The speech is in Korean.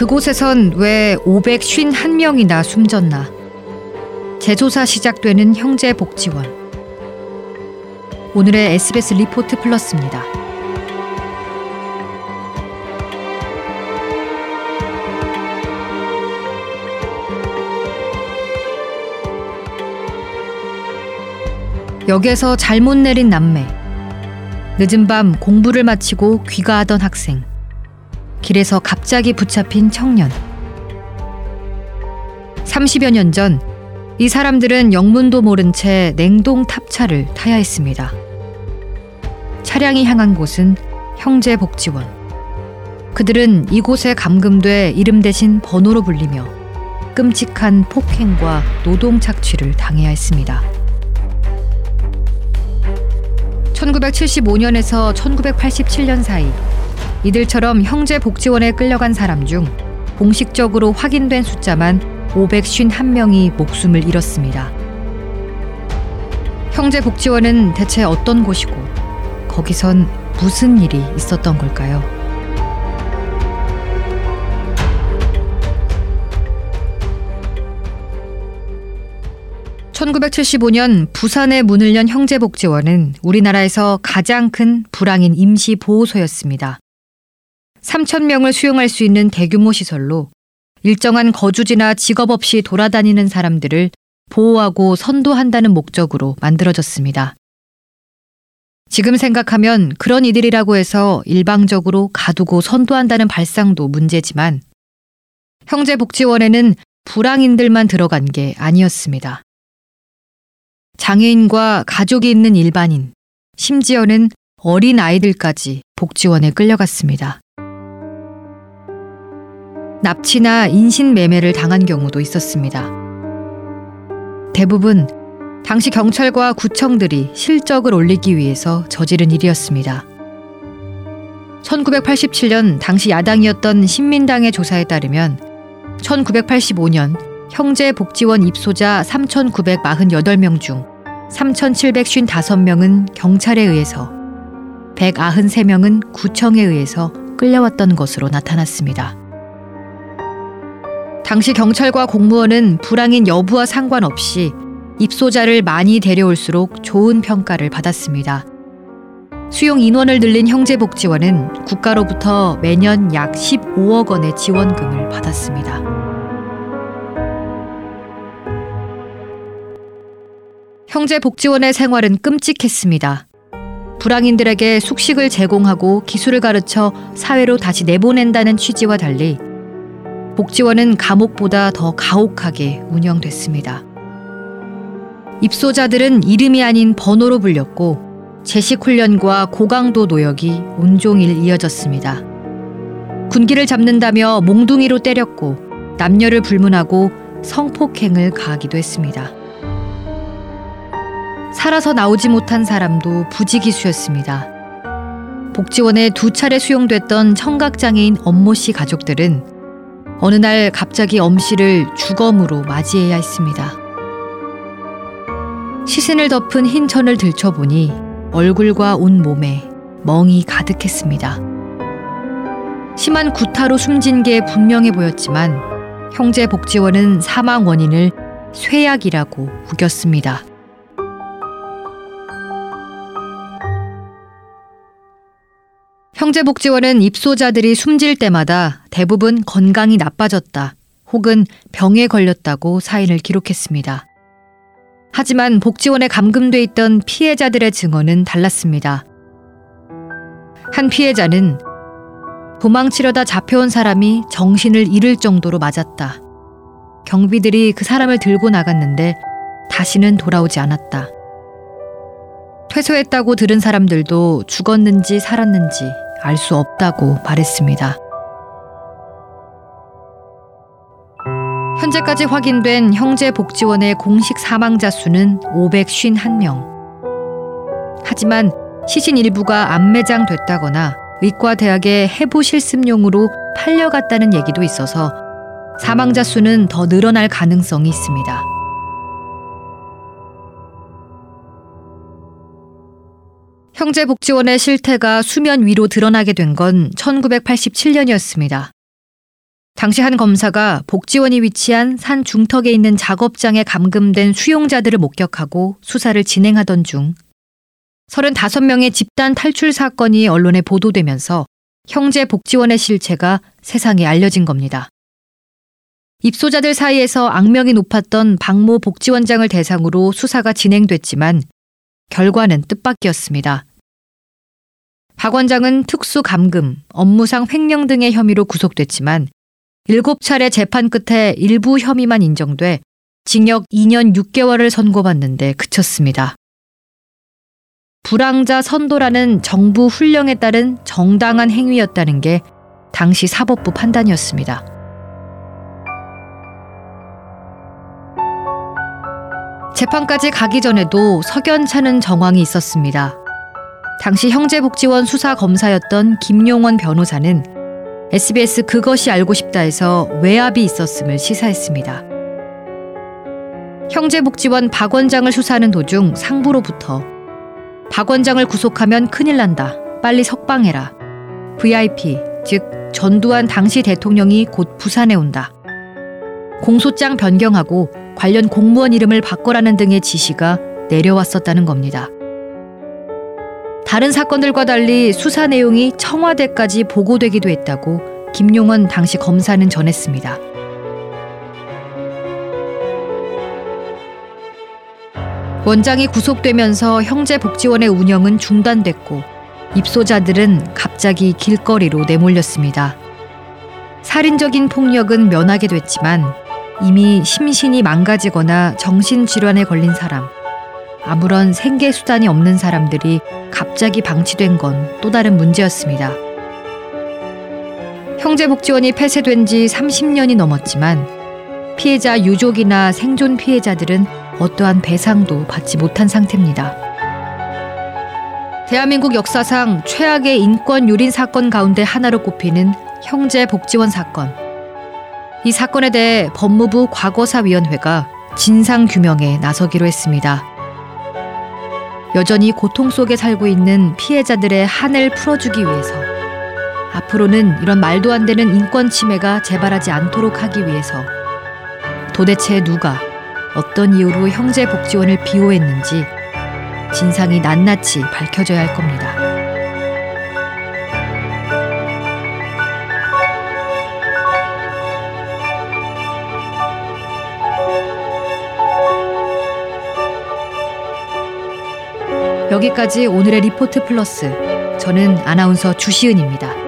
그곳에선 왜 551명이나 숨졌나? 재조사 시작되는 형제복지원. 오늘의 SBS 리포트 플러스입니다. 역에서 잘못 내린 남매. 늦은 밤 공부를 마치고 귀가하던 학생. 길에서 갑자기 붙잡힌 청년. 30여 년 전 이 사람들은 영문도 모른 채 냉동 탑차를 타야 했습니다. 차량이 향한 곳은 형제복지원. 그들은 이곳에 감금돼 이름 대신 번호로 불리며 끔찍한 폭행과 노동 착취를 당해야 했습니다. 1975년에서 1987년 사이 이들처럼 형제복지원에 끌려간 사람 중 공식적으로 확인된 숫자만 551명이 목숨을 잃었습니다. 형제복지원은 대체 어떤 곳이고 거기선 무슨 일이 있었던 걸까요? 1975년 부산에 문을 연 형제복지원은 우리나라에서 가장 큰 불황인 임시보호소였습니다. 3천 명을 수용할 수 있는 대규모 시설로 일정한 거주지나 직업 없이 돌아다니는 사람들을 보호하고 선도한다는 목적으로 만들어졌습니다. 지금 생각하면 그런 이들이라고 해서 일방적으로 가두고 선도한다는 발상도 문제지만 형제복지원에는 불황인들만 들어간 게 아니었습니다. 장애인과 가족이 있는 일반인, 심지어는 어린 아이들까지 복지원에 끌려갔습니다. 납치나 인신매매를 당한 경우도 있었습니다. 대부분 당시 경찰과 구청들이 실적을 올리기 위해서 저지른 일이었습니다. 1987년 당시 야당이었던 신민당의 조사에 따르면 1985년 형제 복지원 입소자 3,948명 중 3,755명은 경찰에 의해서 193명은 구청에 의해서 끌려왔던 것으로 나타났습니다. 당시 경찰과 공무원은 불황인 여부와 상관없이 입소자를 많이 데려올수록 좋은 평가를 받았습니다. 수용 인원을 늘린 형제복지원은 국가로부터 매년 약 15억 원의 지원금을 받았습니다. 형제복지원의 생활은 끔찍했습니다. 불황인들에게 숙식을 제공하고 기술을 가르쳐 사회로 다시 내보낸다는 취지와 달리 복지원은 감옥보다 더 가혹하게 운영됐습니다. 입소자들은 이름이 아닌 번호로 불렸고 제식 훈련과 고강도 노역이 온종일 이어졌습니다. 군기를 잡는다며 몽둥이로 때렸고 남녀를 불문하고 성폭행을 가하기도 했습니다. 살아서 나오지 못한 사람도 부지기수였습니다. 복지원에 두 차례 수용됐던 청각장애인 엄모 씨 가족들은 어느 날 갑자기 엄 씨를 주검으로 맞이해야 했습니다. 시신을 덮은 흰 천을 들춰보니 얼굴과 온 몸에 멍이 가득했습니다. 심한 구타로 숨진 게 분명해 보였지만 형제 복지원은 사망 원인을 쇠약이라고 우겼습니다. 형제복지원은 입소자들이 숨질 때마다 대부분 건강이 나빠졌다 혹은 병에 걸렸다고 사인을 기록했습니다. 하지만 복지원에 감금돼 있던 피해자들의 증언은 달랐습니다. 한 피해자는 도망치려다 잡혀온 사람이 정신을 잃을 정도로 맞았다. 경비들이 그 사람을 들고 나갔는데 다시는 돌아오지 않았다. 퇴소했다고 들은 사람들도 죽었는지 살았는지 알 수 없다고 말했습니다. 현재까지 확인된 형제복지원의 공식 사망자 수는 551명. 하지만 시신 일부가 안매장 됐다거나 의과대학의 해부 실습용으로 팔려갔다는 얘기도 있어서 사망자 수는 더 늘어날 가능성이 있습니다. 형제복지원의 실태가 수면 위로 드러나게 된 건 1987년이었습니다. 당시 한 검사가 복지원이 위치한 산 중턱에 있는 작업장에 감금된 수용자들을 목격하고 수사를 진행하던 중 35명의 집단 탈출 사건이 언론에 보도되면서 형제 복지원의 실체가 세상에 알려진 겁니다. 입소자들 사이에서 악명이 높았던 박모 복지원장을 대상으로 수사가 진행됐지만 결과는 뜻밖이었습니다. 박 원장은 특수 감금, 업무상 횡령 등의 혐의로 구속됐지만 7차례 재판 끝에 일부 혐의만 인정돼 징역 2년 6개월을 선고받는데 그쳤습니다. 불황자 선도라는 정부 훈령에 따른 정당한 행위였다는 게 당시 사법부 판단이었습니다. 재판까지 가기 전에도 석연찮은 정황이 있었습니다. 당시 형제복지원 수사검사였던 김용원 변호사는 SBS 그것이 알고 싶다에서 외압이 있었음을 시사했습니다. 형제복지원 박 원장을 수사하는 도중 상부로부터 박 원장을 구속하면 큰일 난다. 빨리 석방해라. VIP, 즉 전두환 당시 대통령이 곧 부산에 온다. 공소장 변경하고 관련 공무원 이름을 바꿔라는 등의 지시가 내려왔었다는 겁니다. 다른 사건들과 달리 수사 내용이 청와대까지 보고되기도 했다고 김용원 당시 검사는 전했습니다. 원장이 구속되면서 형제복지원의 운영은 중단됐고 입소자들은 갑자기 길거리로 내몰렸습니다. 살인적인 폭력은 면하게 됐지만 이미 심신이 망가지거나 정신질환에 걸린 사람, 아무런 생계 수단이 없는 사람들이 갑자기 방치된 건 또 다른 문제였습니다. 형제복지원이 폐쇄된 지 30년이 넘었지만 피해자 유족이나 생존 피해자들은 어떠한 배상도 받지 못한 상태입니다. 대한민국 역사상 최악의 인권 유린 사건 가운데 하나로 꼽히는 형제복지원 사건. 이 사건에 대해 법무부 과거사위원회가 진상 규명에 나서기로 했습니다. 여전히 고통 속에 살고 있는 피해자들의 한을 풀어주기 위해서 앞으로는 이런 말도 안 되는 인권 침해가 재발하지 않도록 하기 위해서 도대체 누가 어떤 이유로 형제 복지원을 비호했는지 진상이 낱낱이 밝혀져야 할 겁니다. 여기까지 오늘의 리포트 플러스. 저는 아나운서 주시은입니다.